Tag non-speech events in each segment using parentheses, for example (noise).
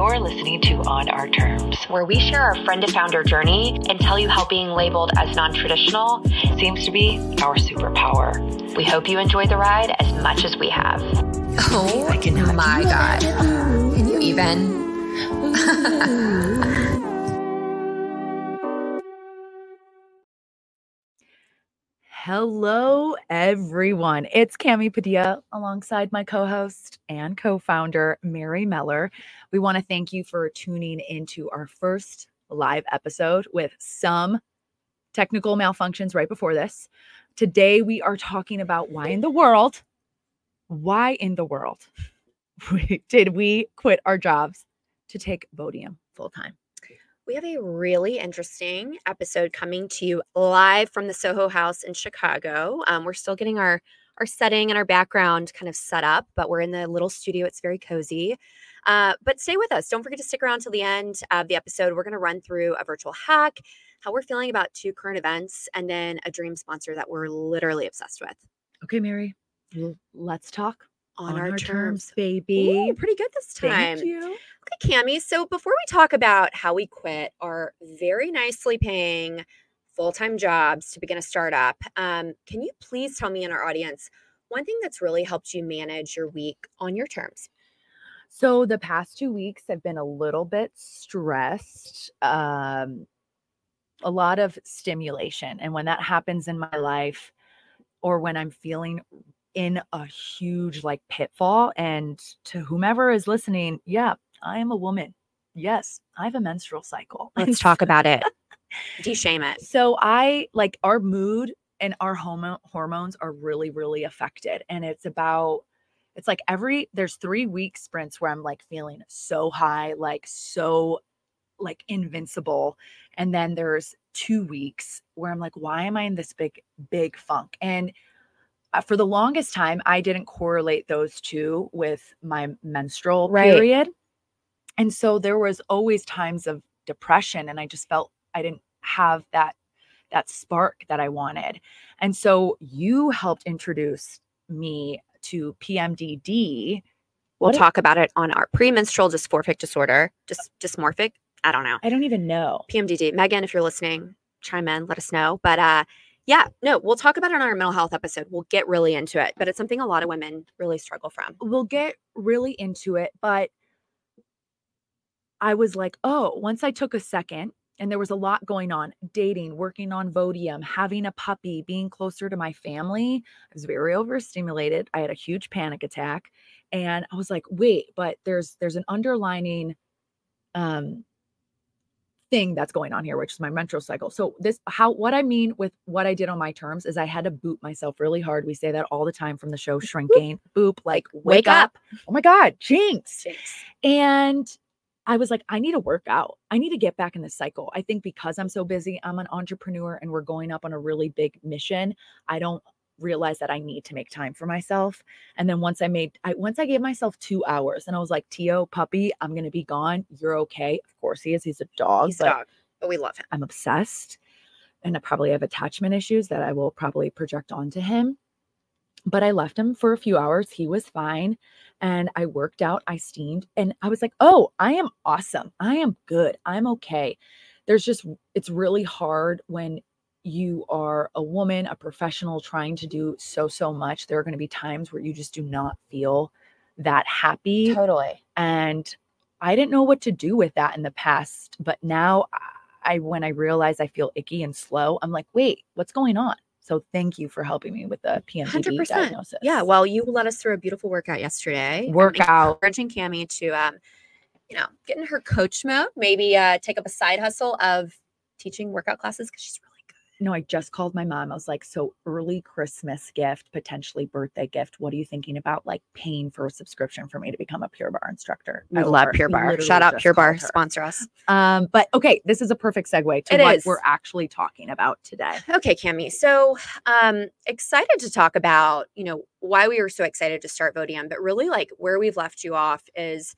You're listening to On Our Terms, where we share our friend to founder journey and tell you how being labeled as non traditional seems to be our superpower. We hope you enjoy the ride as much as we have. Oh my God. Can you even? (laughs) Hello, everyone. It's Cami Padilla alongside my co host and co founder, Mary Meller. We want to thank you for tuning into our first live episode with some technical malfunctions right before this. Today, we are talking about why in the world, why in the world (laughs) did we quit our jobs to take Vodium full time? we have a really interesting episode coming to you live from the Soho House in Chicago. Um, we're still getting our our setting and our background kind of set up, but we're in the little studio. It's very cozy. Uh, but stay with us. Don't forget to stick around till the end of the episode. We're going to run through a virtual hack, how we're feeling about two current events, and then a dream sponsor that we're literally obsessed with. Okay, Mary, let's talk on, on our, our terms, terms, baby. Ooh, pretty good this time. Thank you. Okay, Cami. So before we talk about how we quit our very nicely paying full-time jobs to begin a startup, um, can you please tell me and our audience one thing that's really helped you manage your week on your terms? So the past two weeks have been a little bit stressed. Um, a lot of stimulation. And when that happens in my life, or when I'm feeling in a huge like pitfall. And to whomever is listening, yeah, I am a woman. Yes, I have a menstrual cycle. Let's (laughs) talk about it. De-shame it. So I like our mood and our homo- hormones are really, really affected. And it's about it's like every there's three week sprints where I'm like feeling so high, like so like invincible. And then there's two weeks where I'm like, why am I in this big, big funk? And uh, for the longest time, I didn't correlate those two with my menstrual right. period. And so there was always times of depression and I just felt I didn't have that that spark that I wanted. And so you helped introduce me to PMDD. We'll what talk about it on our premenstrual dysphoric disorder, just dysmorphic. I don't know. I don't even know. PMDD. Megan, if you're listening, chime in, let us know. But uh yeah, no, we'll talk about it on our mental health episode. We'll get really into it, but it's something a lot of women really struggle from. We'll get really into it, but I was like, oh, once I took a second and there was a lot going on dating, working on Vodium, having a puppy, being closer to my family. I was very overstimulated. I had a huge panic attack. And I was like, wait, but there's there's an underlining um thing that's going on here, which is my menstrual cycle. So this how what I mean with what I did on my terms is I had to boot myself really hard. We say that all the time from the show Shrinking. Boop, like wake, wake up. up. Oh my God, jinx. jinx. And I was like, I need to work out. I need to get back in the cycle. I think because I'm so busy, I'm an entrepreneur and we're going up on a really big mission. I don't realize that I need to make time for myself. And then once I made, I once I gave myself two hours, and I was like, Tio, puppy, I'm gonna be gone. You're okay. Of course he is. He's a dog. He's a dog, but we love him. I'm obsessed, and I probably have attachment issues that I will probably project onto him. But I left him for a few hours. He was fine. And I worked out, I steamed, and I was like, oh, I am awesome. I am good. I'm okay. There's just, it's really hard when you are a woman, a professional trying to do so, so much, there are going to be times where you just do not feel that happy. Totally. And I didn't know what to do with that in the past. But now I, when I realize I feel icky and slow, I'm like, wait, what's going on? So thank you for helping me with the PMDD 100%. diagnosis. Yeah. Well, you led us through a beautiful workout yesterday. Workout. encouraging Cami to, um, you know, get in her coach mode, maybe uh, take up a side hustle of teaching workout classes because she's really no, I just called my mom. I was like, so early Christmas gift, potentially birthday gift. What are you thinking about like paying for a subscription for me to become a Pure Barre instructor? I love Pure Barre. Shout out Pure Barre, sponsor us. Um, but okay, this is a perfect segue to it what is. we're actually talking about today. Okay, Cami. So um excited to talk about, you know, why we were so excited to start Vodium, but really like where we've left you off is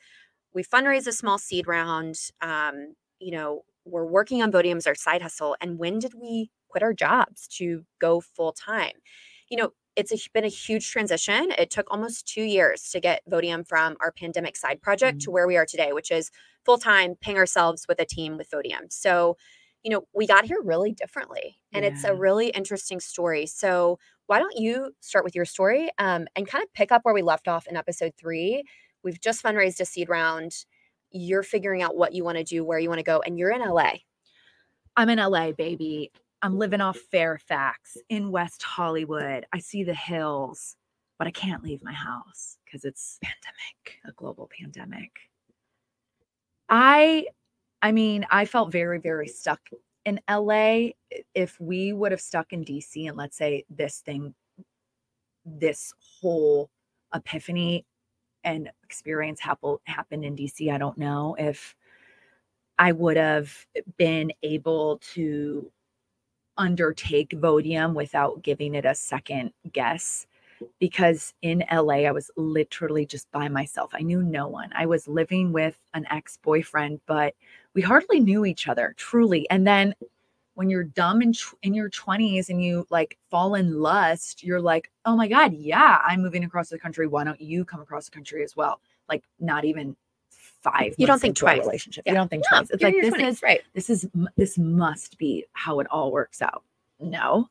we fundraise a small seed round. Um, you know, we're working on Vodium as our side hustle. And when did we quit our jobs to go full time. You know, it's a, been a huge transition. It took almost two years to get Vodium from our pandemic side project to where we are today, which is full time paying ourselves with a team with Vodium. So, you know, we got here really differently, and it's a really interesting story. So, why don't you start with your story um, and kind of pick up where we left off in episode three? We've just fundraised a seed round. You're figuring out what you want to do, where you want to go, and you're in LA. I'm in LA, baby. I'm living off Fairfax in West Hollywood. I see the hills, but I can't leave my house because it's pandemic, a global pandemic. I I mean, I felt very very stuck in LA. If we would have stuck in DC and let's say this thing this whole epiphany and experience happen, happened in DC, I don't know if I would have been able to undertake Vodium without giving it a second guess because in LA, I was literally just by myself. I knew no one. I was living with an ex boyfriend, but we hardly knew each other truly. And then when you're dumb in, tw- in your 20s and you like fall in lust, you're like, oh my God, yeah, I'm moving across the country. Why don't you come across the country as well? Like, not even five. You don't think twice. Relationship. Yeah. You don't think No, twice. It's like this 20s, is right. this is this must be how it all works out. No.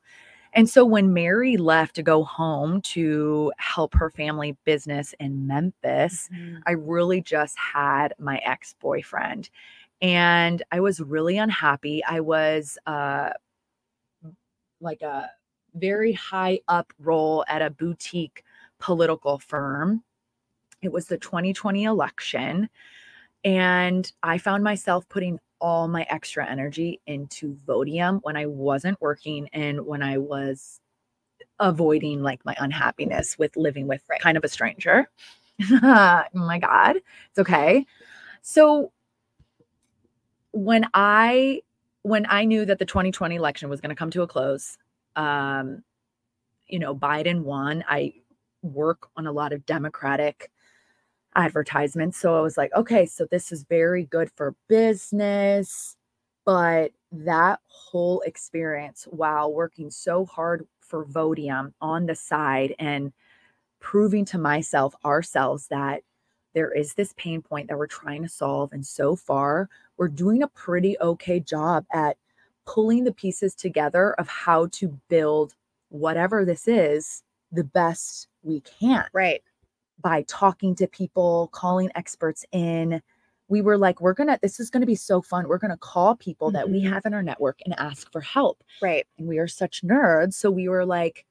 And so when Mary left to go home to help her family business in Memphis, I really just had my ex-boyfriend and I was really unhappy. I was uh like a very high up role at a boutique political firm. It was the 2020 election and I found myself putting all my extra energy into Vodium when I wasn't working and when I was avoiding like my unhappiness with living with kind of a stranger. (laughs) oh my God. It's okay. So when I when I knew that the 2020 election was going to come to a close, um, you know, Biden won. I work on a lot of Democratic advertisements. So I was like, okay, so this is very good for business. But that whole experience while working so hard for Vodium on the side and proving to myself, ourselves, that there is this pain point that we're trying to solve. And so far, we're doing a pretty okay job at pulling the pieces together of how to build whatever this is the best we can Right. By talking to people, calling experts in. We were like, we're gonna, this is gonna be so fun. We're gonna call people that we Mhm. have in our network and ask for help. Right. And we are such nerds. So we were like,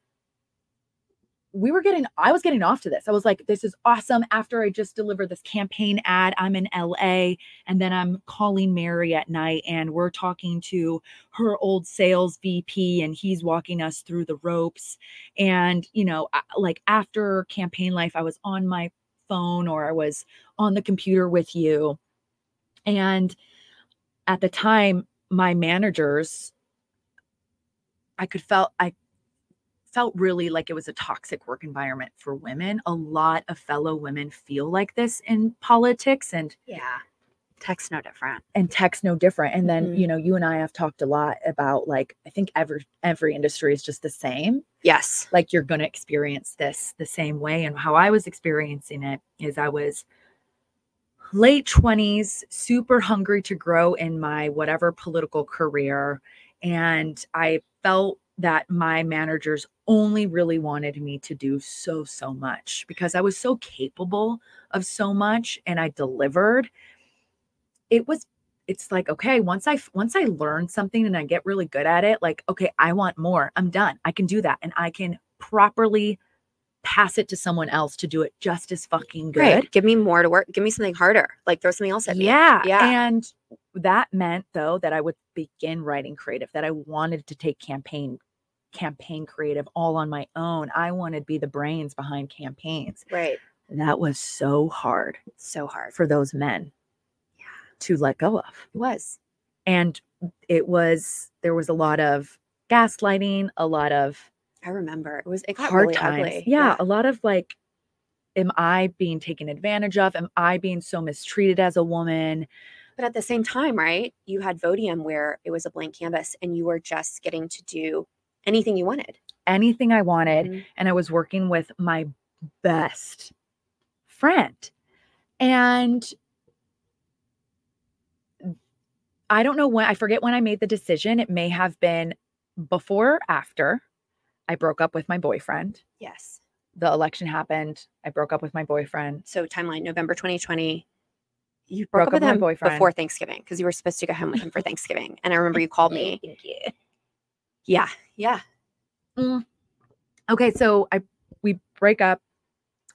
we were getting, I was getting off to this. I was like, this is awesome. After I just delivered this campaign ad, I'm in LA and then I'm calling Mary at night and we're talking to her old sales VP and he's walking us through the ropes. And, you know, like after campaign life, I was on my phone or I was on the computer with you. And at the time, my managers, I could felt, I felt really like it was a toxic work environment for women. A lot of fellow women feel like this in politics and Yeah. Text no different. and tech's no different. And then, Mhm. you know, you and I have talked a lot about like I think every every industry is just the same. Yes. Like you're going to experience this the same way and how I was experiencing it is I was late 20s, super hungry to grow in my whatever political career and I felt that my managers only really wanted me to do so so much because I was so capable of so much and I delivered it was it's like okay once i once i learn something and i get really good at it like okay i want more i'm done i can do that and i can properly pass it to someone else to do it just as fucking good Right. Give me more to work. Give me something harder. Like throw something else at me. yeah Yeah. and that meant though that i would begin writing creative that i wanted to take campaign campaign creative all on my own i wanted to be the brains behind campaigns Right. that was so hard So hard. for those men Yeah. to let go of It was. and it was there was a lot of gaslighting a lot of I remember. It was it got hard really times ugly. yeah, a lot of like am i being taken advantage of am i being so mistreated as a woman But at the same time, right? You had Vodium where it was a blank canvas and you were just getting to do anything you wanted. anything I wanted. Mhm. And I was working with my best friend. And I don't know when, I forget when I made the decision. It may have been before or after I broke up with my boyfriend. Yes. The election happened. I broke up with my boyfriend. So timeline November 2020. You broke, Broke up with up with my him boyfriend. before Thanksgiving because you were supposed to go home with him for (laughs) Thanksgiving. And I remember you called me. Yeah. Yeah. Mm. Okay, so I we break up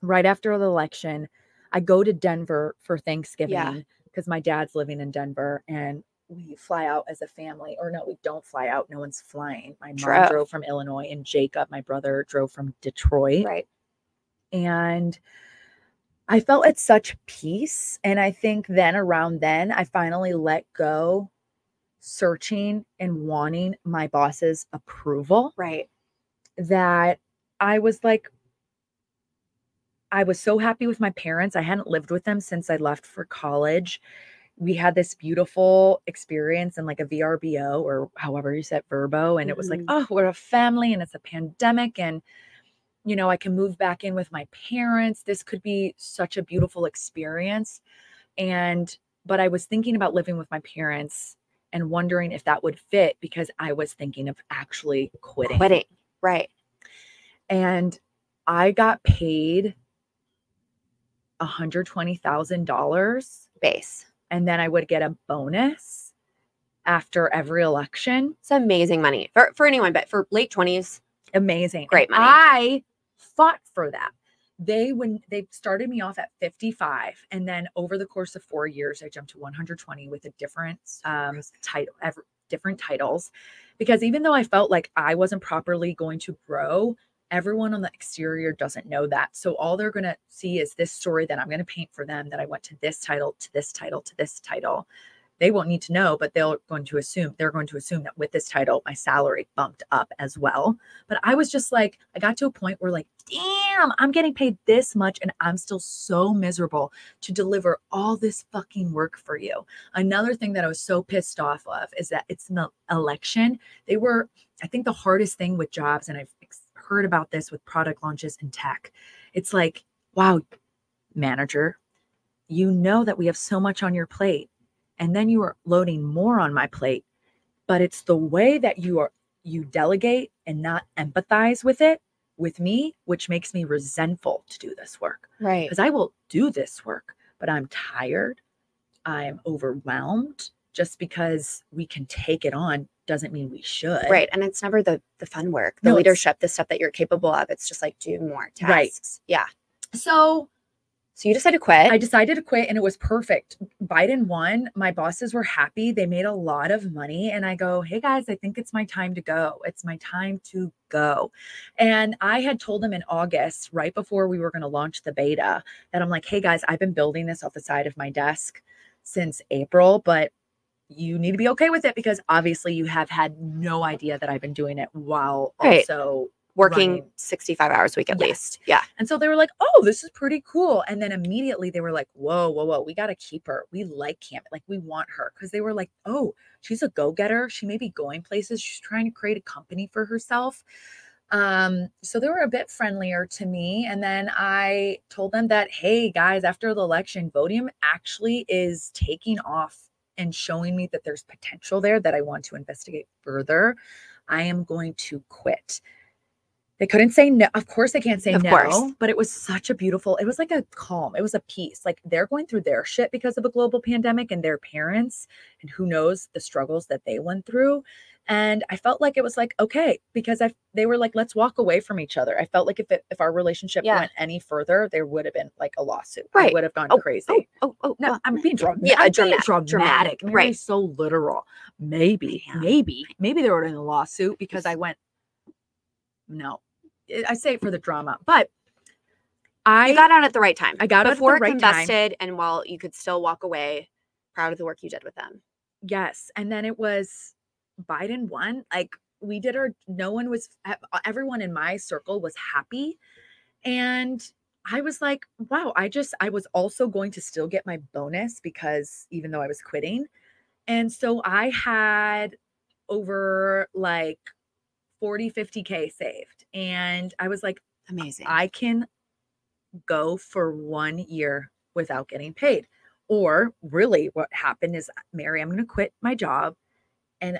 right after the election. I go to Denver for Thanksgiving because my dad's living in Denver and we fly out as a family. Or no, we don't fly out. No one's flying. My mom Drove. drove from Illinois and Jacob, my brother, drove from Detroit. Right. And I felt at such peace. And I think then around then, I finally let go searching and wanting my boss's approval Right. that I was like, I was so happy with my parents. I hadn't lived with them since I left for college. We had this beautiful experience in like a VRBO or however you said Verbo. And it was like, Mhm. oh, we're a family and it's a pandemic. And, you know, I can move back in with my parents. This could be such a beautiful experience. And, but I was thinking about living with my parents and wondering if that would fit because I was thinking of actually quitting Quitting. Right. and I got paid $120,000 Base. and then I would get a bonus after every election. It's amazing money for, for anyone, but for late 20s, Amazing. Great money. I fought for that. They when they started me off at 55 and then over the course of 4 years I jumped to 120 with a different um title ever different titles because even though I felt like I wasn't properly going to grow everyone on the exterior doesn't know that. So all they're going to see is this story that I'm going to paint for them that I went to this title, to this title, to this title. They won't need to know, but they're going to assume they're going to assume that with this title, my salary bumped up as well. But I was just like, I got to a point where like, damn, I'm getting paid this much and I'm still so miserable to deliver all this fucking work for you. Another thing that I was so pissed off of is that it's the election. They were, I think the hardest thing with jobs, and I've heard about this with product launches and tech. It's like, wow, manager, you know that we have so much on your plate, and then you are loading more on my plate. But it's the way that you are you delegate and not empathize with it with me, which makes me resentful to do this work right. because I will do this work, but I'm tired. I'm overwhelmed. Just because we can take it on doesn't mean we should. Right. And it's never the the fun work, the No, leadership, the stuff that you're capable of. It's just like do more tasks. Right. Yeah. So So you decided to quit. I decided to quit and it was perfect. Biden won. My bosses were happy. They made a lot of money. And I go, hey guys, I think it's my time to go. It's my time to go. And I had told them in August, right before we were going to launch the beta, that I'm like, hey guys, I've been building this off the side of my desk since April, but you need to be okay with it because obviously you have had no idea that I've been doing it while Right. also working running. 65 hours a week at Yes. least. Yeah. and so they were like, oh, this is pretty cool. And then immediately they were like, whoa, whoa, whoa, we got to keep her. We like Camp. Like, we want her. Cause they were like, oh, she's a go getter. She may be going places. She's trying to create a company for herself. Um, so they were a bit friendlier to me. And then I told them that, hey, guys, after the election, Vodium actually is taking off and showing me that there's potential there that I want to investigate further. I am going to quit. They couldn't say no. Of course, they can't say Of no. course. But it was such a beautiful, it was like a calm, it was a peace. Like they're going through their shit because of a global pandemic and their parents, and who knows the struggles that they went through. And I felt like it was like, okay, because I they were like, let's walk away from each other. I felt like if it, if our relationship Yeah. went any further, there would have been like a lawsuit. Right. I would have gone Oh, crazy. Oh, oh, oh. No, well, I'm being dramatic. Yeah, I'm being dramatic, dramatic. dramatic, right. so literal. Maybe, Yeah. maybe, maybe there would have been a lawsuit because I went. No, I- say it for the drama, but I you got out at the right time. I got out at the before it right time. and while you could still walk away proud of the work you did with them. yes, and then it was Biden won. Like we did our. No one was. Everyone in my circle was happy, and I was like, wow. I just. I was also going to still get my bonus because even though I was quitting, and so I had over like 40 50k saved And I was like, Amazing. I can go for one year without getting paid. Or really, what happened is, Mary, I'm going to quit my job and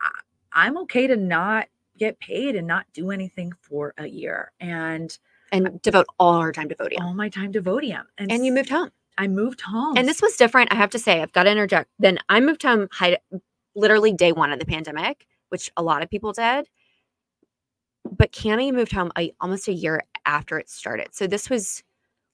I, I'm okay to not get paid and not do anything for a year and and devote all our time to Vodium. all my time to Vodium. And, and you moved home. I moved home. And this was different. I have to say, I've got to interject. Then I moved home high, literally day one of the pandemic, which a lot of people did. But Cami moved home a, almost a year after it started. So this was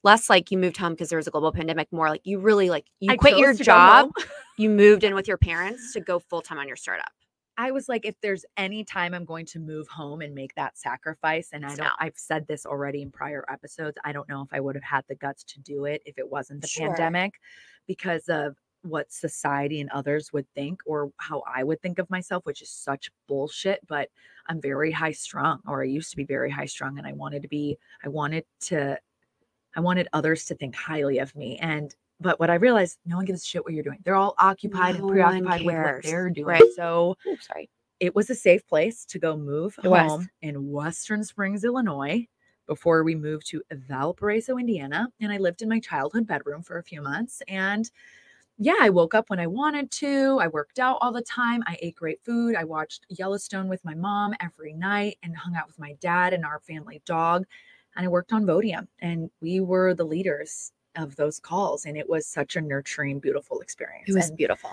less like you moved home because there was a global pandemic, more like you really like you I quit your job, (laughs) you moved in with your parents to go full time on your startup. I was like, if there's any time I'm going to move home and make that sacrifice, and I don't, now. I've said this already in prior episodes, I don't know if I would have had the guts to do it if it wasn't the Sure. pandemic because of what society and others would think or how I would think of myself, which is such bullshit. But I'm very high strung, or I used to be very high strung, and I wanted to be, I wanted to, I wanted others to think highly of me. And, but what I realized, no one gives a shit what you're doing. They're all occupied No and preoccupied with what they're doing. Right. So, sorry. it was a safe place to go move It was. home in Western Springs, Illinois, before we moved to Valparaiso, Indiana. And I lived in my childhood bedroom for a few months. And yeah, I woke up when I wanted to. I worked out all the time. I ate great food. I watched Yellowstone with my mom every night and hung out with my dad and our family dog. And I worked on Vodium. And we were the leaders of those calls. And it was such a nurturing, beautiful experience. It was And beautiful.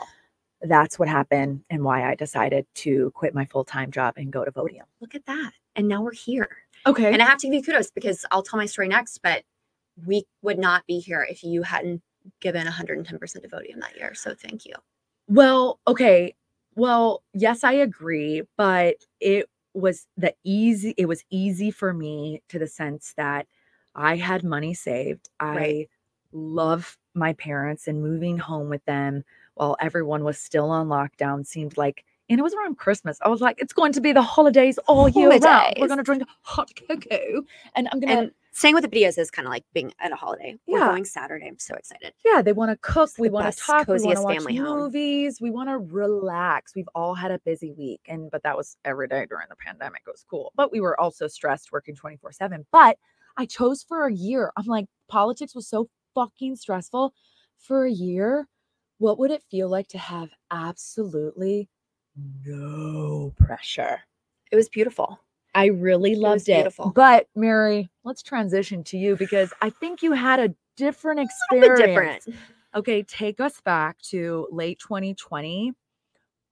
that's what happened and why I decided to quit my full time job and go to Vodium. Look at that. And now we're here. Okay. And I have to give you kudos because I'll tell my story next, but we would not be here if you hadn't given 110% to Vodium that year. So thank you. well, okay. Well, yes, I agree, but it was the easy it was easy for me to the sense that I had money saved. I Right. love my parents and moving home with them while everyone was still on lockdown seemed like and it was around Christmas. I was like, it's going to be the holidays all year round. We're going to drink hot cocoa, and I'm going to staying with the videos is kind of like being at a holiday. We're Yeah. going Saturday. I'm so excited. yeah, they want to cook. It's We want to talk. We want to watch family home. movies. We want to relax. We've all had a busy week, and but that was every day during the pandemic. It was cool, but we were also stressed working twenty four seven. But I chose for a year. I'm like, politics was so fucking stressful. For a year, what would it feel like to have absolutely no pressure? It was beautiful. I really loved it. beautiful. But Mary, let's transition to you because I think you had a different experience. bit different. Okay, take us back to late 2020,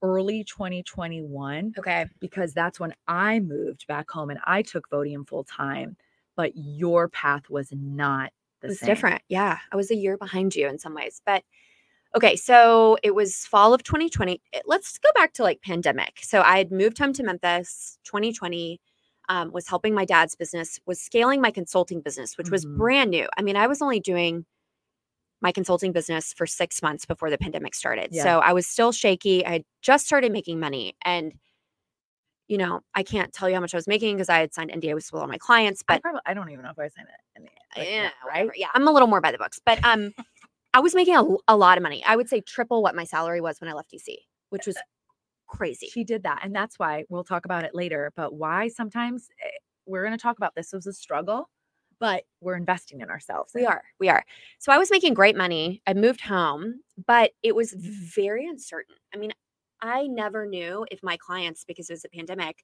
early 2021, Okay. because that's when I moved back home and I took Vodium full time, but your path was not the It was same. different. Yeah. I was a year behind you in some ways. But okay. So it was fall of 2020. Let's go back to like pandemic. So I had moved home to Memphis 2020, um, was helping my dad's business, was scaling my consulting business, which was Mhm. brand new. I mean, I was only doing my consulting business for six months before the pandemic started. Yeah. So I was still shaky. I had just started making money. And, you know, I can't tell you how much I was making because I had signed NDA with all my clients, I but probably I don't even know if I signed it. like, yeah, right? Yeah, I'm a little more by the books, but um, (laughs) I was making a lot of money. I would say triple what my salary was when I left DC, which was crazy. She did that. And that's why we'll talk about it later. But why sometimes eh, we're going to talk about this was a struggle, but we're investing in ourselves. We are, we are. So I was making great money. I moved home, but it was very uncertain. I mean, I never knew if my clients, because it was a pandemic,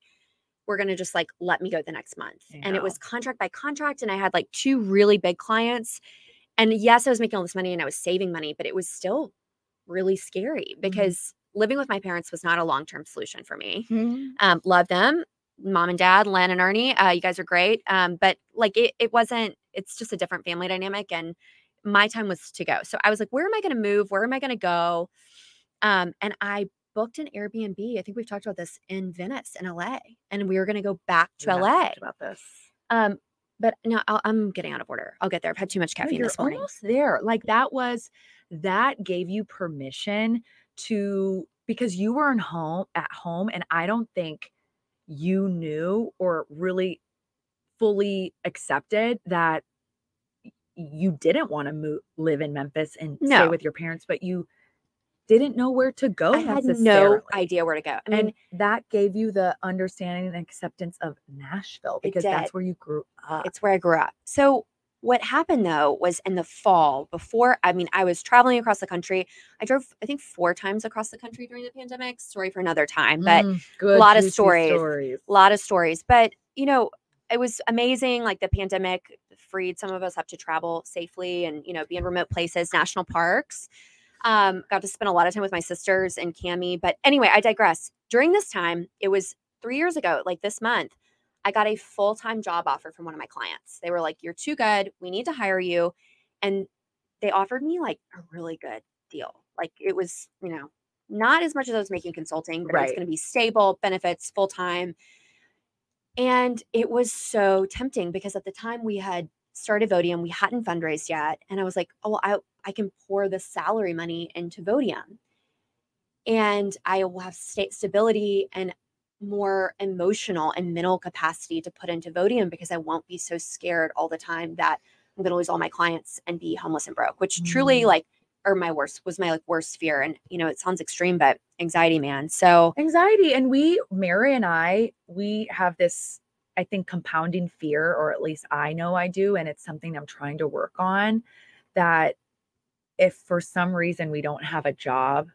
were going to just like let me go the next month. And it was contract by contract. And I had like two really big clients. And yes, I was making all this money and I was saving money, but it was still really scary because living with my parents was not a long term solution for me. Mhm. Um, love them, mom and dad, Len and Ernie. Uh, you guys are great. Um, but like it, it wasn't. It's just a different family dynamic, and my time was to go. So I was like, where am I going to move? Where am I going to go? Um, and I booked an Airbnb. I think we've talked about this in Venice, in LA, and we were going to go back to have LA. about this. Um, but no, I'll, I'm getting out of order. I'll get there. I've had too much No, caffeine you're this morning. almost there. Like that was that gave you permission to because you were in home at home, and I don't think you knew or really fully accepted that you didn't want to move live in Memphis and stay with your parents, but you didn't know where to go. I had no idea where to go. I mean, and that gave you the understanding and acceptance of Nashville because that's where you grew up. it's where I grew up. So what happened though was in the fall before I mean I was traveling across the country. I drove I think four times across the country during the pandemic. Story for another time, but Mm, good lot of juicy stories. a lot of stories. But you know, it was amazing. Like the pandemic freed some of us up to travel safely and you know be in remote places, national parks. Um, got to spend a lot of time with my sisters and Cami. But anyway, I digress. During this time, it was three years ago, like this month, I got a full time job offer from one of my clients. They were like, "You're too good. We need to hire you," and they offered me like a really good deal. Like it was, you know, not as much as I was making consulting, but it was going to be stable, benefits, full time. And it was so tempting because at the time we had started Vodium, we hadn't fundraised yet. And I was like, oh, I, I can pour the salary money into Vodium. And I will have state stability and more emotional and mental capacity to put into Vodium because I won't be so scared all the time that I'm going to lose all my clients and be homeless and broke, which truly Mm. like, or my worst was my like worst fear. And, you know, it sounds extreme, but anxiety, man. So anxiety and we mary and i we have this i think compounding fear or at least i know i do and it's something i'm trying to work on that if for some reason we don't have a job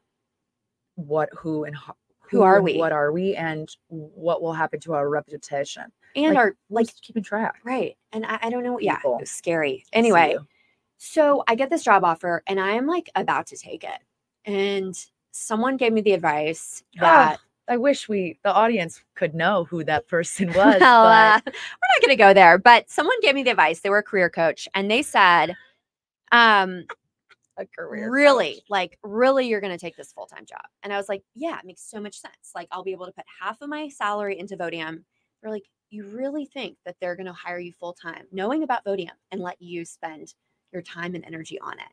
what who and ho- Who are we? what are we and what will happen to our reputation and Like, our like keeping track right. And I, I don't know. Yeah. People. It was scary. Anyway. So I get this job offer and I am like about to take it. And someone gave me the advice (sighs) that i wish we the audience could know who that person (laughs) was well, but uh, we're not going to go there, but someone gave me the advice. They were a career coach and they said, um, a career really, coach. like, really, you're going to take this full time job. And I was like, yeah, it makes so much sense. Like, I'll be able to put half of my salary into Vodium. They're like, you really think that they're going to hire you full time, knowing about Vodium and let you spend your time and energy on it.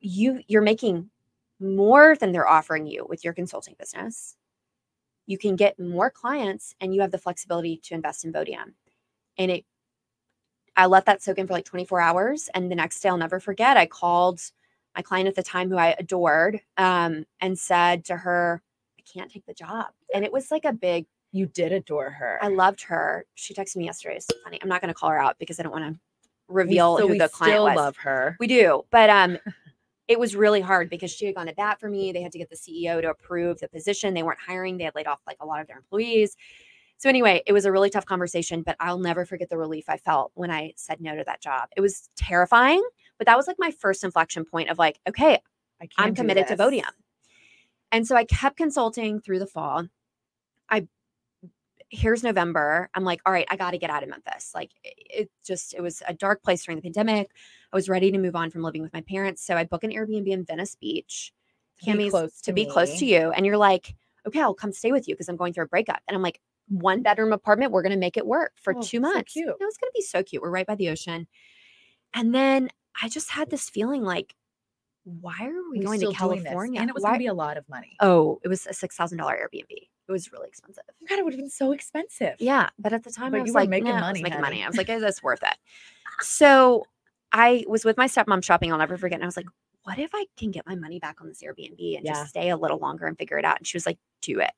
You, you're making more than they're offering you with your consulting business. You can get more clients and you have the flexibility to invest in Vodium. And it I let that soak in for like 24 hours. And the next day, I'll never forget, I called my client at the time who I adored um, and said to her, I can't take the job. And it was like a big, you did adore her I loved her. She texted me yesterday. It's so funny. I'm not going to call her out because I don't want to reveal we, so who the client still was. love her We do. But um, (laughs) it was really hard because she had gone to bat for me. They had to get the CEO to approve the position. They weren't hiring. They had laid off like a lot of their employees. So anyway, it was a really tough conversation, but I'll never forget the relief I felt when I said no to that job. It was terrifying, but that was like my first inflection point of like, okay, I I'm committed to. Vodium. And so I kept consulting through the fall. I here's November. I'm like, all right, I got to get out of Memphis. Like it, just it was a dark place during the pandemic. I was ready to move on from living with my parents, so I book an Airbnb in Venice Beach. To be close to to be close to you, and you're like, okay, I'll come stay with you because I'm going through a breakup. And I'm like, one bedroom apartment. We're gonna make it work for Oh, two so months. cute. It was gonna be so cute. We're right by the ocean. And then I just had this feeling like, why are we, We going to still doing this, California? and it was going to be a lot of money. Oh, it was a six thousand dollar Airbnb. It was really expensive. Oh God, it would have been so expensive. Yeah, but at the time But I was like, making "Nah," I was money, making honey. money. I was like, is this worth it? So I was with my stepmom shopping. I'll never forget. And I was like, what if I can get my money back on this Airbnb and Yeah. just stay a little longer and figure it out? And she was like, do it.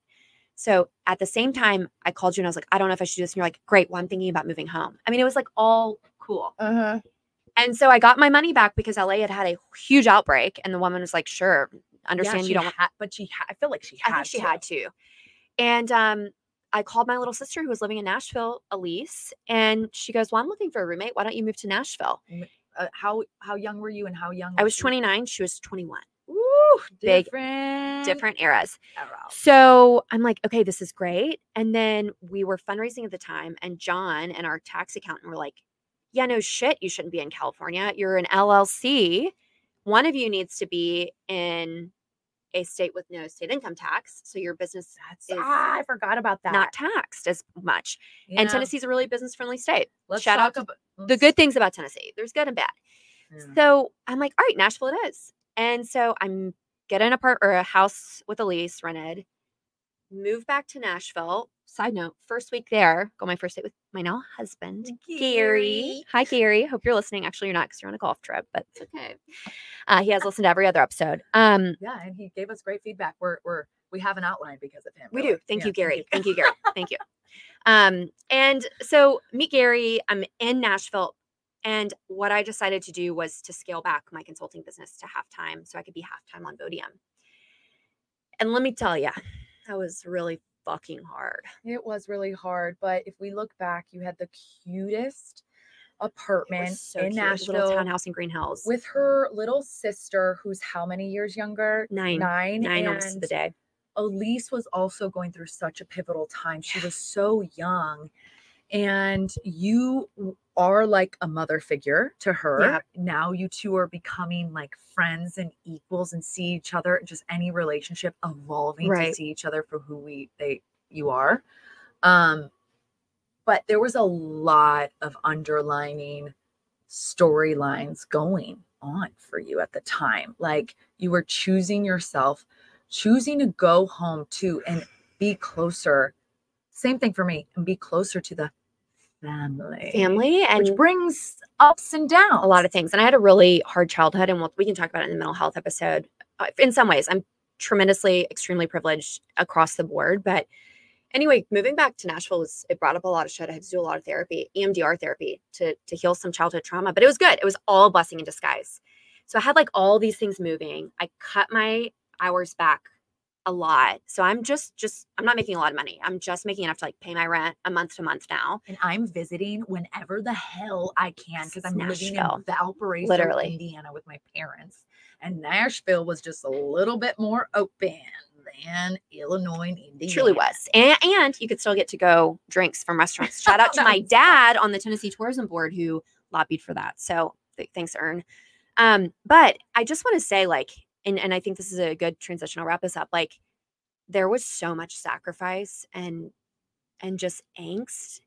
So at the same time, I called you and I was like, I don't know if I should do this. And you're like, great. Well, I'm thinking about moving home. I mean, it was like all cool. Uh huh. And so I got my money back because LA had had a huge outbreak. And the woman was like, sure, understand you don't Ha- but she. Ha- I feel like she I had. think she to. had to. And um, I called my little sister who was living in Nashville, Elise, and she goes, Well, I'm looking for a roommate. Why don't you move to Nashville? Uh, how how young were you and how young? I was 29, she was 21. Ooh, Big- different, Different eras. era. So I'm like, okay, this is great. And then we were fundraising at the time, and John and our tax accountant were like, Yeah, no shit, you shouldn't be in California. You're an LLC. One of you needs to be in a state with no state income tax. So your business That's is ah, I forgot about that. not taxed as much. Yeah. And Tennessee's a really business friendly state. Let's shout out to about The good things about Tennessee, there's good and bad. So I'm like, all right, Nashville it is. And so I'm get an apart or a house with a lease rented. move back to Nashville. Side note, first week there, go my first date with my now husband, Gary. Hi, Gary. Hope you're listening. Actually, you're not because you're on a golf trip, but it's okay. Uh, he has listened to every other episode. Um, Yeah, and he gave us great feedback. We're we're we have an outline because of him. We really. do. Thank Yeah, you, Gary. Thank you, Gary. (laughs) Thank you. Um, and so meet Gary. I'm in Nashville. And what I decided to do was to scale back my consulting business to half time so I could be half time on Vodium. And let me tell you, that was really fucking hard. It was really hard, but if we look back, you had the cutest apartment so in cute. Nashville little townhouse in Green Hills. with her little sister, who's how many years younger? nine, Nine. nine almost the day. Elise was also going through such a pivotal time. She was so young. And you are like a mother figure to her. Yeah. Now you two are becoming like friends and equals and see each other, just any relationship evolving Right. to see each other for who we they you are. Um, but there was a lot of underlining storylines going on for you at the time. Like you were choosing yourself, choosing to go home to and be closer. Same thing for me, and be closer to the family. Family and which brings ups and downs. a lot of things. And I had a really hard childhood, and we'll, we can talk about it in the mental health episode. Uh, in some ways, I'm tremendously, extremely privileged across the board. But anyway, moving back to Nashville was it brought up a lot of shit. I had to do a lot of therapy, EMDR therapy, to to heal some childhood trauma. But it was good. It was all a blessing in disguise. So I had like all these things moving. I cut my hours back a lot. So I'm just just I'm not making a lot of money. I'm just making enough to like pay my rent a month to month now. and I'm visiting whenever the hell I can because I'm living in Valparaiso, Literally. Indiana with my parents. And Nashville was just a little bit more open than Illinois and Indiana. It truly was. And, and you could still get to go drinks from restaurants. Shout out to my (laughs) dad on the Tennessee Tourism Board who lobbied for that. So th- thanks, Ern. Um, but I just want to say, like, and, and I think this is a good transition. I'll wrap this up. Like, there was so much sacrifice and and just angst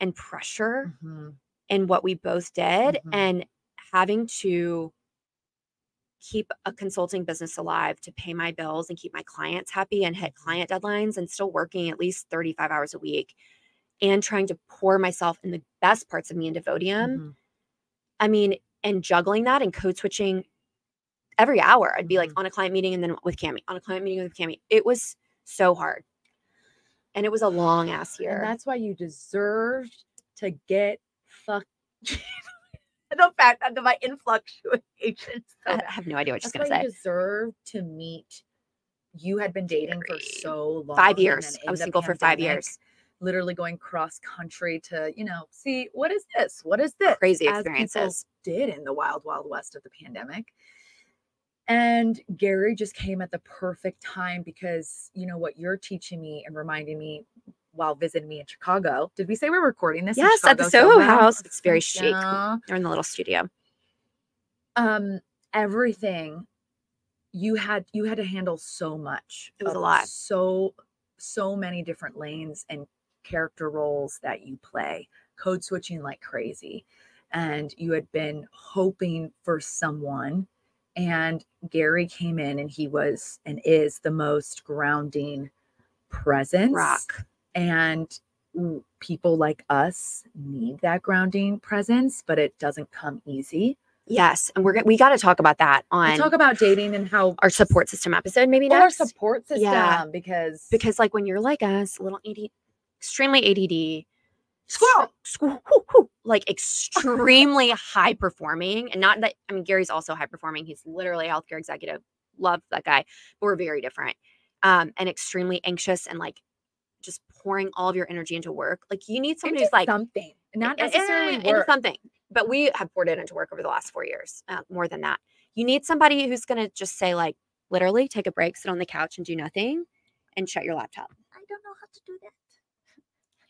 and pressure Mhm. in what we both did Mhm. and having to keep a consulting business alive to pay my bills and keep my clients happy and hit client deadlines and still working at least 35 hours a week and trying to pour myself in the best parts of me into Vodium. Mhm. I mean, and juggling that and code switching every hour. I'd be like Mhm. on a client meeting and then with Cami, on a client meeting with Cami. It was so hard. And it was a long ass year. And that's why you deserved to get fucked. (laughs) the fact that my influctuations. (laughs) I I have no idea what she's That's gonna say. you deserve to meet. You had been dating for so long. Five years. I was single for five years. Literally going cross country to, you know, see what is this? What is this? Crazy experiences. Did in the wild, wild west of the pandemic. And Gary just came at the perfect time because you know what you're teaching me and reminding me while visiting me in Chicago. Did we say we're recording this? Yes, at the Soho Soho? House. It's very chic. ya. They're in the little studio. um everything you had you had to handle so much It was a lot. so so many different lanes and character roles that you play code switching like crazy and you had been hoping for someone and Gary came in and he was and is the most grounding presence Rock. and people like us need that grounding presence but it doesn't come easy Yes. And we're we got to talk about that We'll on talk about dating and how our support system episode, maybe well, our support system Yeah. because because like when you're like us, a little AD, extremely ADD, Squirrel. squ- whoo, whoo, like extremely high performing, and not that I mean Gary's also high performing. He's literally a healthcare executive. Love that guy, but we're very different. Um, and extremely anxious and like just pouring all of your energy into work. Like you need someone into who's like something, not eh, eh, necessarily into work. something. But we have poured it into work over the last four years, uh, more than that. You need somebody who's going to just say, like, literally take a break, sit on the couch and do nothing and shut your laptop. I don't know how to do that.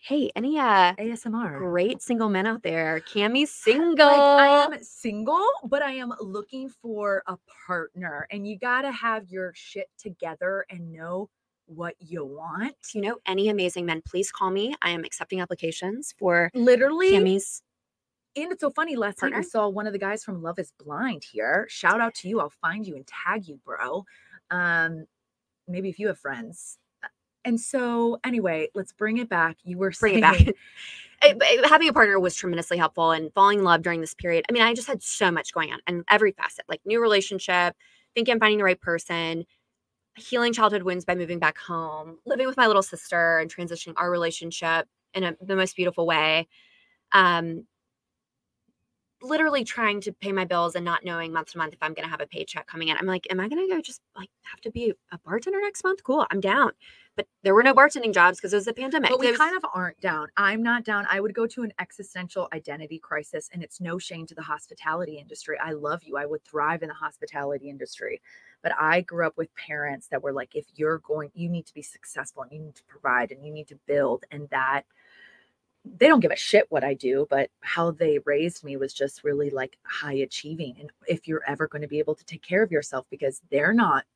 Hey, any uh ASMR. great single men out there? Cami's single. Like I am single, but I am looking for a partner, and you got to have your shit together and know what you want. You know any amazing men, please call me. I am accepting applications for Literally, Cami's. and it's so funny. Last night Partner? I saw one of the guys from Love Is Blind here. Shout out to you. I'll find you and tag you, bro. Um, maybe if you have friends, And so, anyway, let's bring it back. You were bring saying, it back. (laughs) Having a partner was tremendously helpful and falling in love during this period. I mean, I just had so much going on and every facet, like new relationship, thinking I'm finding the right person, healing childhood wounds by moving back home, living with my little sister and transitioning our relationship in a, the most beautiful way. Um, literally trying to pay my bills and not knowing month to month if I'm going to have a paycheck coming in. I'm like, am I going to go just like have to be a bartender next month? Cool, I'm down. But there were no bartending jobs because it was the pandemic. But we was- kind of aren't down. I'm not down. I would go to an existential identity crisis, and it's no shame to the hospitality industry. I love you. I would thrive in the hospitality industry. But I grew up with parents that were like, if you're going, you need to be successful and you need to provide and you need to build. And that they don't give a shit what I do, but how they raised me was just really like high achieving. And if you're ever going to be able to take care of yourself, because they're not,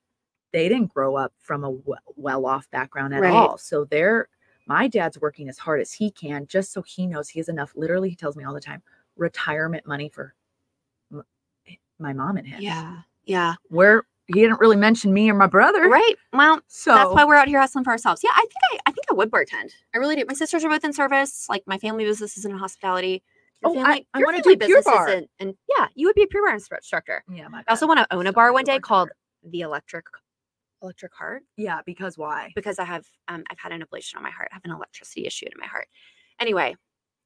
they didn't grow up from a well off background at Right. all. So they're, my dad's working as hard as he can just so he knows he has enough. Literally, he tells me all the time retirement money for m- my mom and him. yeah, yeah, Where he didn't really mention me or my brother. right. Well, So that's why we're out here hustling for ourselves. Yeah, I think I, I think I would bartend. I really do. My sisters are both in service. Like my family business is in hospitality. Your Oh, I- family, I your wanna family do business isn't- and yeah, you would be a Pure Barre instructor. yeah, my I also want to own a bar one day called the Electric Electric Heart Yeah, because why? because I have um, I've had an ablation on my heart. I have an electricity issue in my heart. Anyway,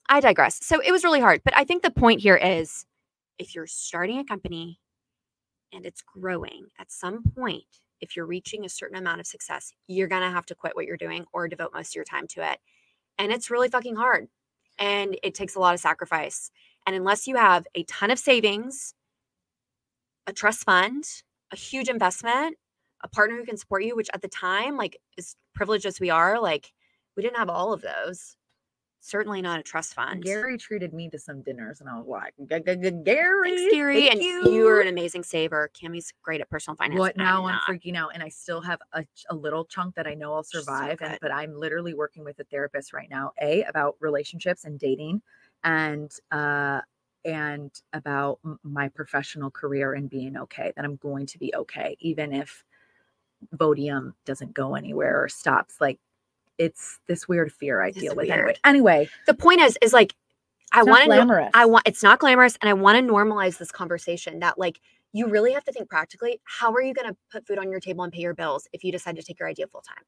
I digress. So it was really hard, but I think the point here is if you're starting a company and it's growing, at some point, if you're reaching a certain amount of success, you're gonna have to quit what you're doing or devote most of your time to it. And it's really fucking hard. And it takes a lot of sacrifice. And unless you have a ton of savings, a trust fund, a huge investment, a partner who can support you, which at the time, like as privileged as we are, like we didn't have all of those. Certainly not a trust fund. Gary treated me to some dinners, and I was like, "G- g- g- "Gary, Thanks, Gary. thank and you. you. are an amazing saver. Cami's great at personal finance. What now? I'm not. freaking out, and I still have a, a little chunk that I know I'll You're so survive. and, but I'm literally working with a therapist right now. A about relationships and dating, and uh, and about m- my professional career and being okay. That I'm going to be okay, even if Vodium doesn't go anywhere or stops. Like it's this weird fear I It's deal with. Anyway, weird. anyway, The point is, is like I it's not want to glamorous. I want it's not glamorous and I want to normalize this conversation that like you really have to think practically. How are you going to put food on your table and pay your bills if you decide to take your idea full time?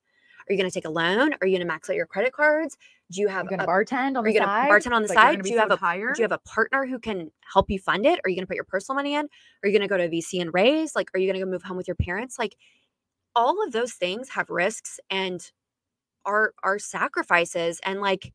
Are you going to take a loan? Are you going to max out your credit cards? Do you have You're gonna a, bartend on are the you gonna side. bartend on the Like, side? Do you have so a tired? do you have a partner who can help you fund it? Are you going to put your personal money in? Are you going to go to VC and raise? Like, are you going to go move home with your parents? Like, all of those things have risks and are are sacrifices, and like,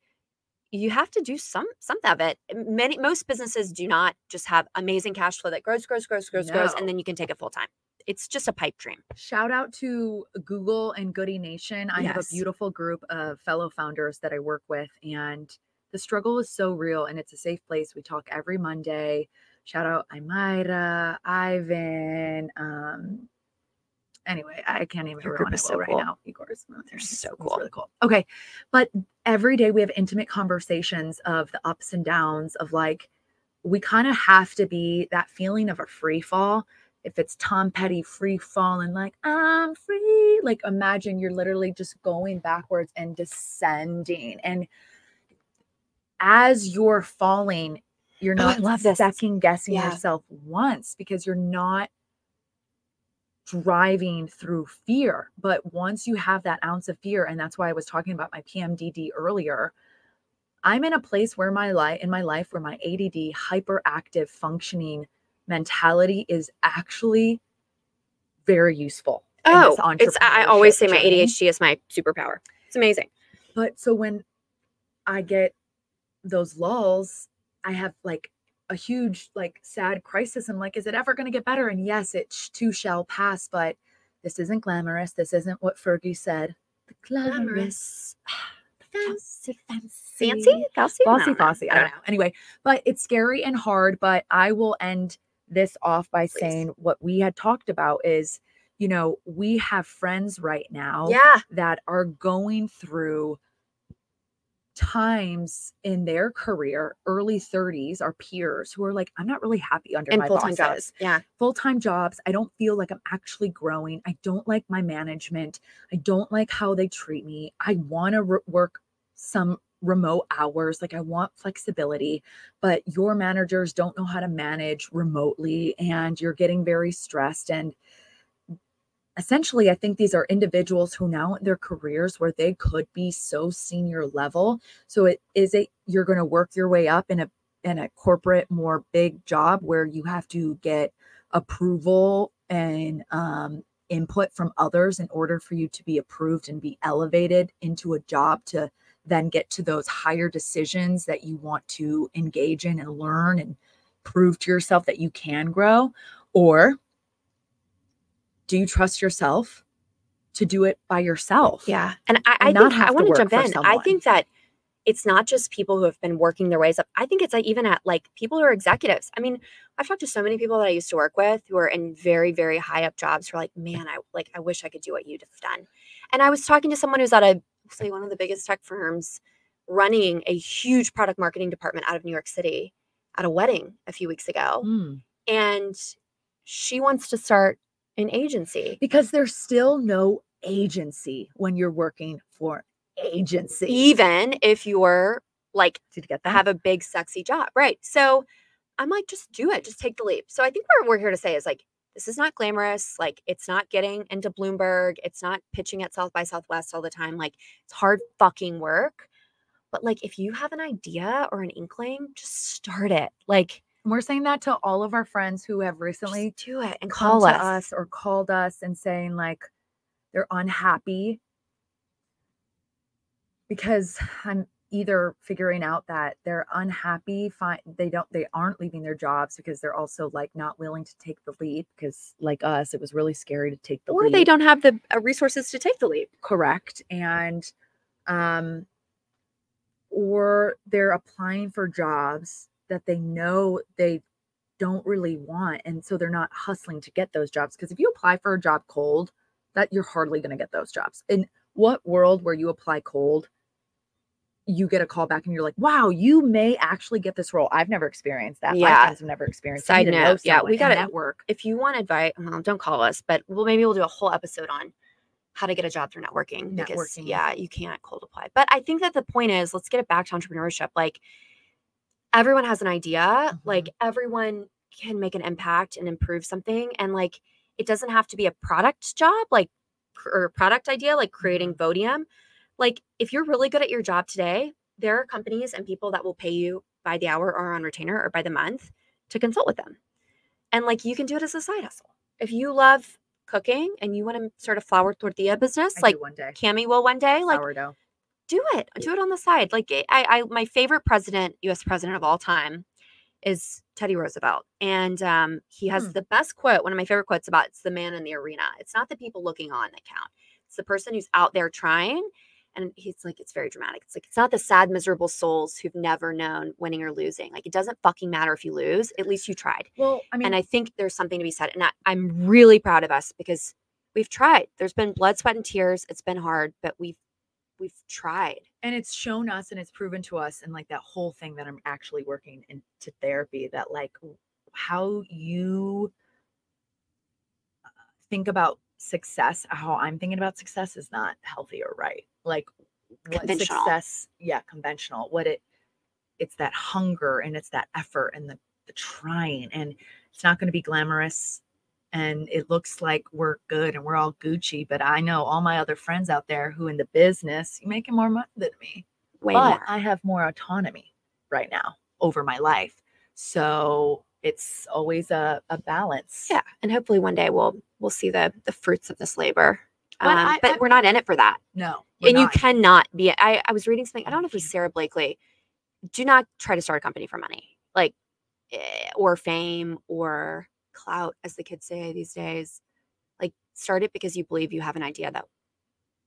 you have to do some something of it. Many most businesses do not just have amazing cash flow that grows, grows, grows, grows, grows, and then you can take it full time. It's just a pipe dream. Shout out to Google and Goody Nation. I have a beautiful group of fellow founders that I work with, and the struggle is so real and it's a safe place. We talk every Monday. Shout out Imaira, Ivan. Um, anyway, I can't even Your remember is so right cool. now. Igor's. They're so cool. really cool. Okay. But every day we have intimate conversations of the ups and downs of like, we kind of have to be that feeling of a free fall. If it's Tom Petty free falling, like I'm free, like imagine you're literally just going backwards and descending. And as you're falling, you're Oh, not this. second guessing Yeah. yourself once because you're not driving through fear. But once you have that ounce of fear, and that's why I was talking about my PMDD earlier, I'm in a place where my life in my life where my ADD hyperactive functioning mentality is actually very useful. Oh, it's I always say my. ADHD is my superpower. It's amazing. But so when I get those lulls, I have like a huge, like sad crisis. I'm like, is it ever going to get better? And yes, it sh- too shall pass, but this isn't glamorous. This isn't what Fergie said. The glamorous, (sighs) fancy, fancy, Fancy? Fancy? Bossy, bossy. I don't know. Anyway, but it's scary and hard. But I will end this off by Please. saying what we had talked about is, you know, we have friends right now Yeah. that are going through times in their career, early 30s, our peers who are like, I'm not really happy under And my full time bosses. jobs. Yeah. Full time jobs. I don't feel like I'm actually growing. I don't like my management. I don't like how they treat me. I want to re- work some remote hours. Like I want flexibility, but your managers don't know how to manage remotely and you're getting very stressed. And essentially, I think these are individuals who now in their careers where they could be so senior level. So it is a you're going to work your way up in a in a corporate more big job where you have to get approval and um, input from others in order for you to be approved and be elevated into a job to then get to those higher decisions that you want to engage in and learn and prove to yourself that you can grow or do you trust yourself to do it by yourself Yeah. And I, I And think I want to jump in. I think that it's not just people who have been working their ways up. I think it's like even at like people who are executives. I mean, I've talked to so many people that I used to work with who are in very, very high up jobs who are like, man, I like I wish I could do what you'd have done. And I was talking to someone who's at a say one of the biggest tech firms running a huge product marketing department out of New York City at a wedding a few weeks ago. Mm. And she wants to start an agency. because there's still no agency when you're working for agency. Even if you're like did you get that? have a big sexy job. Right. So i'm like just do it. Just take the leap. So i think what we're here to say is like this is not glamorous. Like it's not getting into bloomberg. It's not pitching at south by southwest all the time. Like it's hard fucking work. But like if you have an idea or an inkling just start it. Like And we're saying that to all of our friends who have recently just do it and call us. us or called us and saying like they're unhappy because I'm either figuring out that they're unhappy, fine, they don't, they aren't leaving their jobs because they're also like not willing to take the leap because, like us, it was really scary to take the or leap. they don't have the uh, resources to take the leap correct and um or they're applying for jobs that they know they don't really want and so they're not hustling to get those jobs because if you apply for a job cold that you're hardly going to get those jobs. In what world where you apply cold you get a call back and you're like wow you may actually get this role. I've never experienced that. My Yeah. have never experienced. Side note, yeah, we and gotta- network. if you want advice well, don't call us but we'll maybe we'll do a whole episode on how to get a job through networking because yeah you can't cold apply. But i think that the point is let's get it back to entrepreneurship like everyone has an idea like mm-hmm. everyone can make an impact and improve something and like it doesn't have to be a product job like or a product idea like creating mm-hmm. vodium. Like if you're really good at your job today there are companies and people that will pay you by the hour or on retainer or by the month to consult with them. And like you can do it as a side hustle. If you love cooking and you want to start a flour tortilla business I like one day. Cami will one day like sourdough do it do it on the side like I, I my favorite president us president of all time is teddy roosevelt and um, he has Hmm. the best quote one of my favorite quotes about it's the man in the arena it's not the people looking on that count it's the person who's out there trying and he's like it's very dramatic it's like it's not the sad miserable souls who've never known winning or losing like it doesn't fucking matter if you lose at least you tried well i mean and I think there's something to be said. And I, I'm really proud of us because we've tried. There's been blood, sweat, and tears. It's been hard, but we've we've tried. and it's shown us and it's proven to us and like that whole thing that i'm actually working into therapy that like how you uh, think about success how i'm thinking about success is not healthy or right like what success yeah conventional what it it's that hunger and it's that effort and the, the trying and it's not going to be glamorous and it looks like we're good and we're all gucci but i know all my other friends out there who in the business you making more money than me Way but more. I have more autonomy right now over my life. So it's always a, a balance. yeah, and hopefully one day we'll we'll see the the fruits of this labor. But Um, I- but I- we're not in it for that. No. and you cannot be. I I was reading something. I don't know if it was Sara Blakely. Do not try to start a company for money, like eh, or fame or clout, as the kids say these days. Like start it because you believe you have an idea that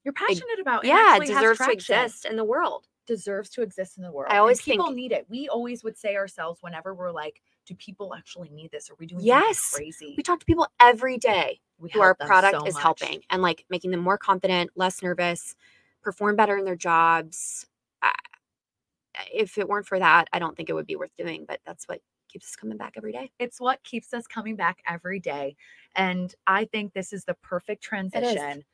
You're passionate about. yeah deserves to exist in the world. Deserves to exist in the world. I And always people think- need it. We always would say ourselves whenever we're like, "Do people actually need this? Are we doing Yes. crazy?" We talk to people every day We who our product so is much. helping and like making them more confident, less nervous, perform better in their jobs. I, if it weren't for that, I don't think it would be worth doing. But that's what keeps us coming back every day. It's what keeps us coming back every day. And I think this is the perfect transition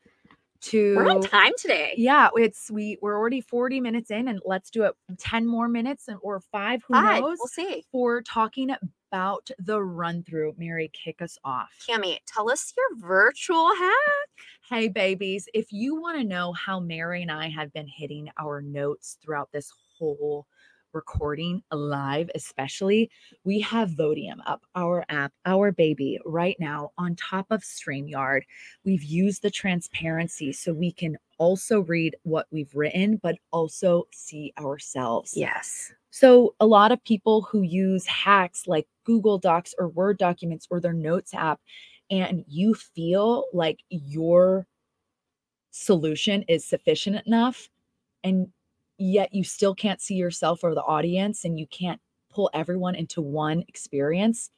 to We're on time today. Yeah, it's we we're already 40 minutes in and let's do it 10 more minutes and or 5 who Five. knows We'll see. for talking about the run through. Mary kick us off. Cami, tell us your virtual hack. Hey babies, if you want to know how Mary and I have been hitting our notes throughout this whole recording live, especially, we have Vodium up, our app, our baby, right now on top of StreamYard. We've used the transparency so we can also read what we've written, but also see ourselves. Yes. So, a lot of people who use hacks like Google Docs or Word documents or their notes app, and you feel like your solution is sufficient enough, and yet you still can't see yourself or the audience, and you can't pull everyone into one experience,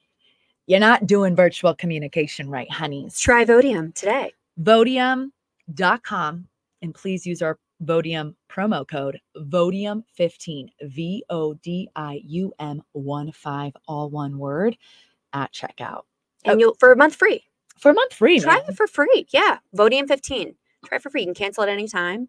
you're not doing virtual communication right, honeys. Try Vodium today. Vodium.com, and please use our Vodium promo code Vodium15, V O D I U M 1 5, all one word at checkout. And Oh. you'll for a month free. For a month free, Try man. it for free. Yeah. Vodium 15. Try it for free. You can cancel at any time.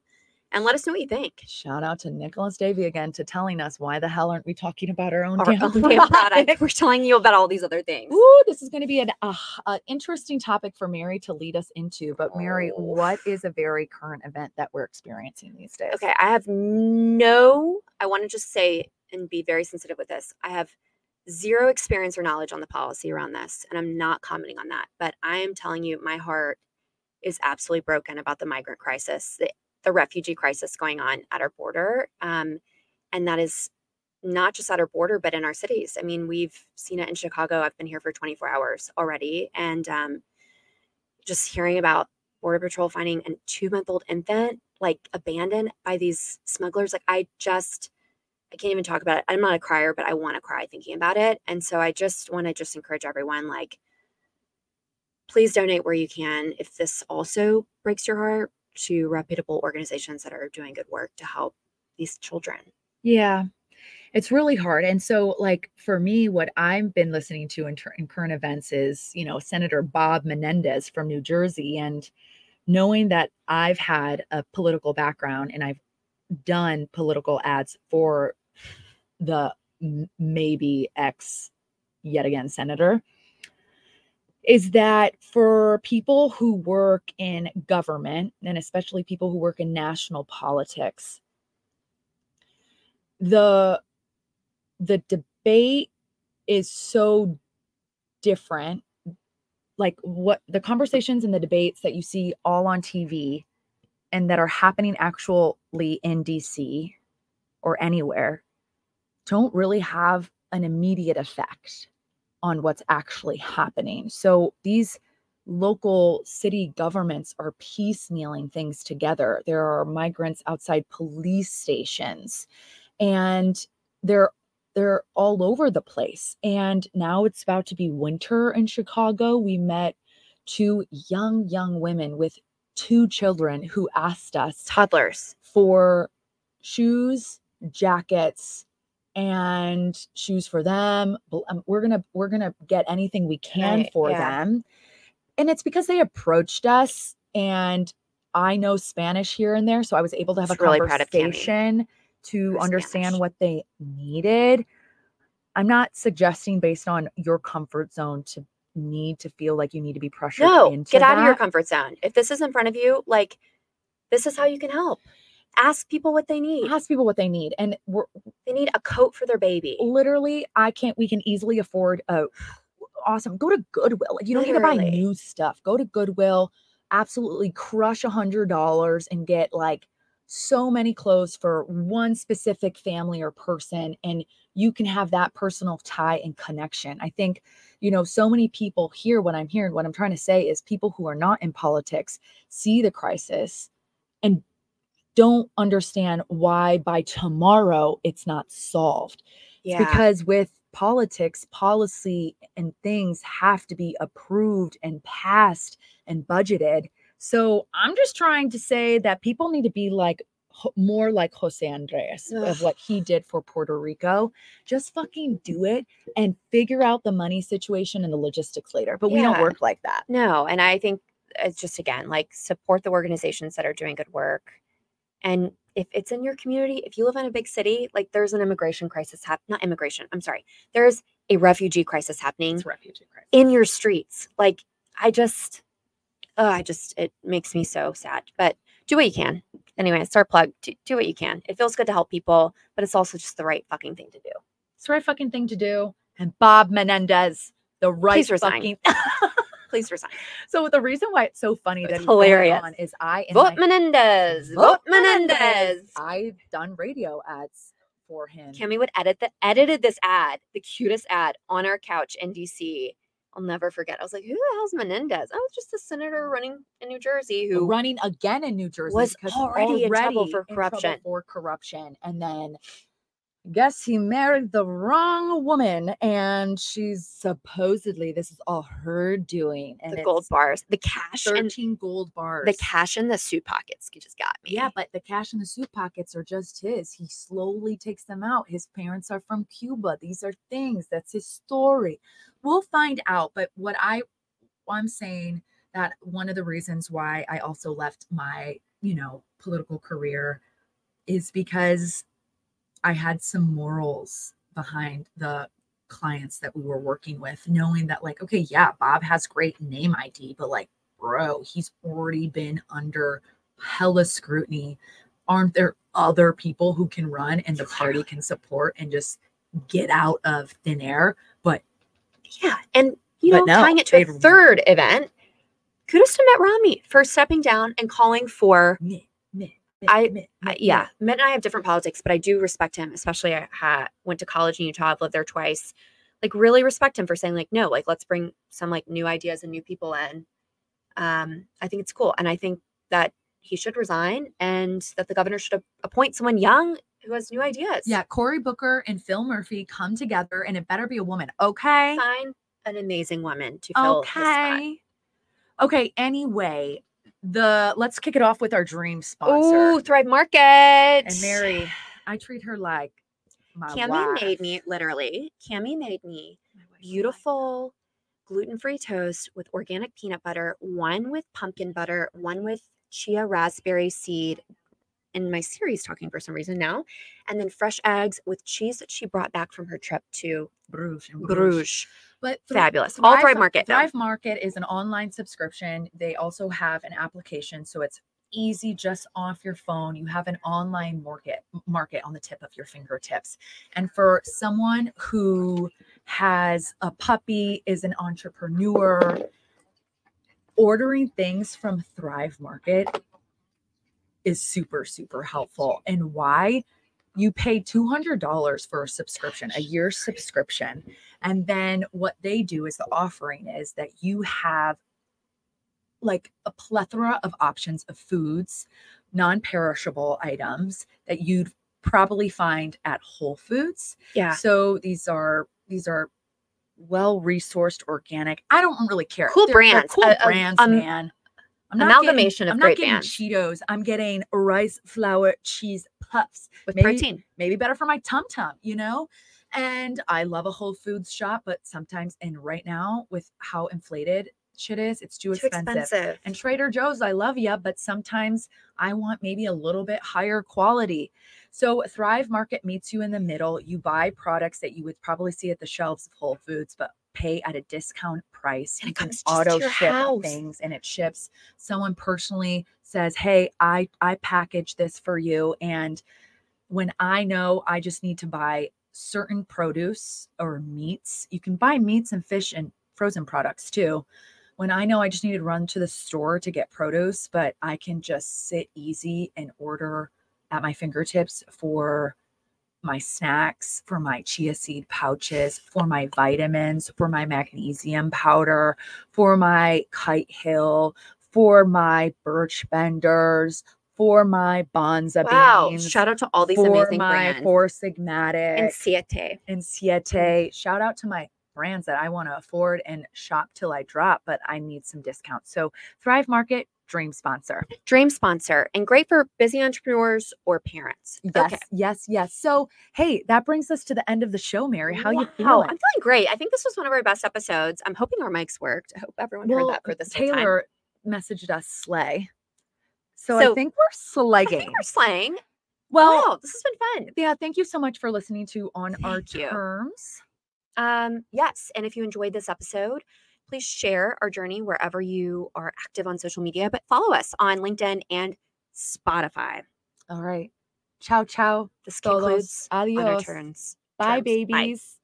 And let us know what you think. Shout out to Nicholas Davy again to telling us why the hell aren't we talking about our own Our damn own (laughs) product. product? We're telling you about all these other things. Ooh, this is going to be an uh, uh, interesting topic for Mary to lead us into. But Mary, Oh. what is a very current event that we're experiencing these days? Okay, I have no, I want to just say and be very sensitive with this. I have zero experience or knowledge on the policy around this, and I'm not commenting on that. But I am telling you, my heart is absolutely broken about the migrant crisis, the, the refugee crisis going on at our border. Um, and that is not just at our border, but in our cities. I mean, we've seen it in Chicago. I've been here for 24 hours already. And um, just hearing about Border Patrol finding a two month old infant like abandoned by these smugglers. Like, I just, I can't even talk about it. I'm not a crier, but I want to cry thinking about it. And so I just want to just encourage everyone like, please donate where you can. If this also breaks your heart, to reputable organizations that are doing good work to help these children. Yeah, it's really hard. And so, like for me, what I've been listening to in, in current events is, you know, Senator Bob Menendez from New Jersey, and knowing that I've had a political background and I've done political ads for the maybe ex yet again senator is that for people who work in government and especially people who work in national politics the the debate is so different. Like what the conversations and the debates that you see all on TV and that are happening actually in DC or anywhere don't really have an immediate effect on what's actually happening. So these local city governments are piecemealing things together. There are migrants outside police stations and they're they're all over the place. And now it's about to be winter in Chicago. We met two young young women with two children who asked us Toddlers. for shoes, jackets, and shoes for them. Um, We're gonna we're gonna get anything we can Right, for yeah. them, and it's because they approached us, and I know Spanish here and there, so I was able to have Just a really conversation to understand Spanish. what they needed. I'm not suggesting based on your comfort zone to need to feel like you need to be pressured No, get out of your comfort zone. If this is in front of you, like this is how you can help. Ask people what they need. Ask people what they need, and we're They need a coat for their baby. literally i can't we can easily afford a awesome go to goodwill like you don't need to buy new stuff go to goodwill absolutely crush a hundred dollars and get like so many clothes for one specific family or person and you can have that personal tie and connection i think you know so many people hear what i'm hearing what i'm trying to say is people who are not in politics see the crisis and don't understand why by tomorrow it's not solved Yeah. because with politics, policy and things have to be approved and passed and budgeted. So I'm just trying to say that people need to be like more like Jose Andres of what he did for Puerto Rico. Just fucking do it and figure out the money situation and the logistics later. But we don't work like that. No, and I think it's just again like support the organizations that are doing good work. And if it's in your community, if you live in a big city, like there's an immigration crisis hap not immigration, I'm sorry. There's a refugee crisis happening It's refugee crisis. in your streets. Like I just oh, I just it makes me so sad. But do what you can. Anyway, our plug. Do, do what you can. It feels good to help people, but it's also just the right fucking thing to do. It's the right fucking thing to do. And Bob Menendez, the right Please fucking. (laughs) Please resign. so the reason why it's so funny It's that he's hilarious. on is I Vote my- Menendez. Vote Menendez. I've done radio ads for him. Kimmy would edit the edited this ad, the cutest ad on our couch in DC. I'll never forget. I was like, who the hell's Menendez? I was just a senator running in New Jersey who running again in New Jersey was because already in trouble for in trouble corruption. for corruption, and then guess he married the wrong woman, and she's supposedly this is all her doing, and the gold bars, the cash and thirteen gold bars. the cash in the suit pockets he just got me. Yeah, but the cash in the suit pockets are just his. He slowly takes them out. His parents are from Cuba. These are things. That's his story. We'll find out. But what I I'm saying that one of the reasons why I also left my, you know, political career is because I had some morals behind the clients that we were working with, knowing that, like, okay, yeah, Bob has great name ID, but like, bro, he's already been under hella scrutiny. Aren't there other people who can run and the party can support and just get out of thin air? But Yeah. And you know, no, tying it to a they'd- third event, kudos to Mitt Romney for stepping down and calling for meh, meh, meh, I- I, yeah, Mitt and I have different politics, but I do respect him, especially I ha- went to college in Utah. I've lived there twice. Like, really respect him for saying, like, no, like, let's bring some like new ideas and new people in. Um, I think it's cool. And I think that he should resign and that the governor should ap- appoint someone young who has new ideas. Yeah, Cory Booker and Phil Murphy come together, and it better be a woman. Okay. Find an amazing woman to fill. Okay. Okay. Anyway, the let's kick it off with our dream sponsor. Oh, Thrive Market. and Mary, I treat her like my Cami wife. made me literally. Cami made me beautiful gluten-free toast with organic peanut butter, one with pumpkin butter, one with chia raspberry seed. In my series, talking for some reason now, and then fresh eggs with cheese that she brought back from her trip to. Bruges. in Bruges. But Thri- Fabulous. All Thrive Market. though. Thrive Market is an online subscription. They also have an application, so it's easy just off your phone. You have an online market market on the tip of your fingertips. And for someone who has a puppy, is an entrepreneur, ordering things from Thrive Market is super super helpful. And why? You pay $200 for a subscription, a year subscription. And then what they do is the offering is that you have like a plethora of options of foods, non perishable items that you'd probably find at Whole Foods. Yeah. So these are, these are well resourced organic. I don't really care. Cool They're- they're brands. cool Uh, uh, brands, um, man. I'm not getting- amalgamation of I'm great not getting brands. Cheetos. I'm getting rice flour cheese puffs With maybe- protein. maybe better for my tum tum, you know? And I love a Whole Foods shop, but sometimes, and right now with how inflated shit is, it's too, Too expensive. expensive. And Trader Joe's, I love you, but sometimes I want maybe a little bit higher quality. So Thrive Market meets you in the middle. You buy products that you would probably see at the shelves of Whole Foods, but pay at a discount price. And it You can comes to auto ship house. things and it ships. Someone personally says, Hey, I I package this for you. And when I know I just need to buy certain produce or meats, you can buy meats and fish and frozen products too. When I know I just need to run to the store to get produce, but I can just sit easy and order at my fingertips for my snacks, for my chia seed pouches, for my vitamins, for my magnesium powder, for my kite hill, for my birch benders, for my Banza Wow. beans. Shout out to all these for amazing my brands. Four Sigmatic and Siete. and Siete. Shout out to my brands that I want to afford and shop till I drop, but I need some discounts. So Thrive Market, dream sponsor. Dream sponsor and great for busy entrepreneurs or parents. Yes, yes, yes. So hey, that brings us to the end of the show, Mary. How you Wow, feeling? I'm feeling great. I think this was one of our best episodes. I'm hoping our mics worked. I hope everyone heard that for this. Taylor messaged us slay. So, I think we're I think we're slaying. Well, wow, this has been fun. yeah, thank you so much for listening to On Our Thank you. Terms. Um, yes, and if you enjoyed this episode, please share our journey wherever you are active on social media, but follow us on LinkedIn and Spotify. All right. Ciao, ciao. This Todos. concludes on our Adios. Terms. Bye, terms. Bye. babies.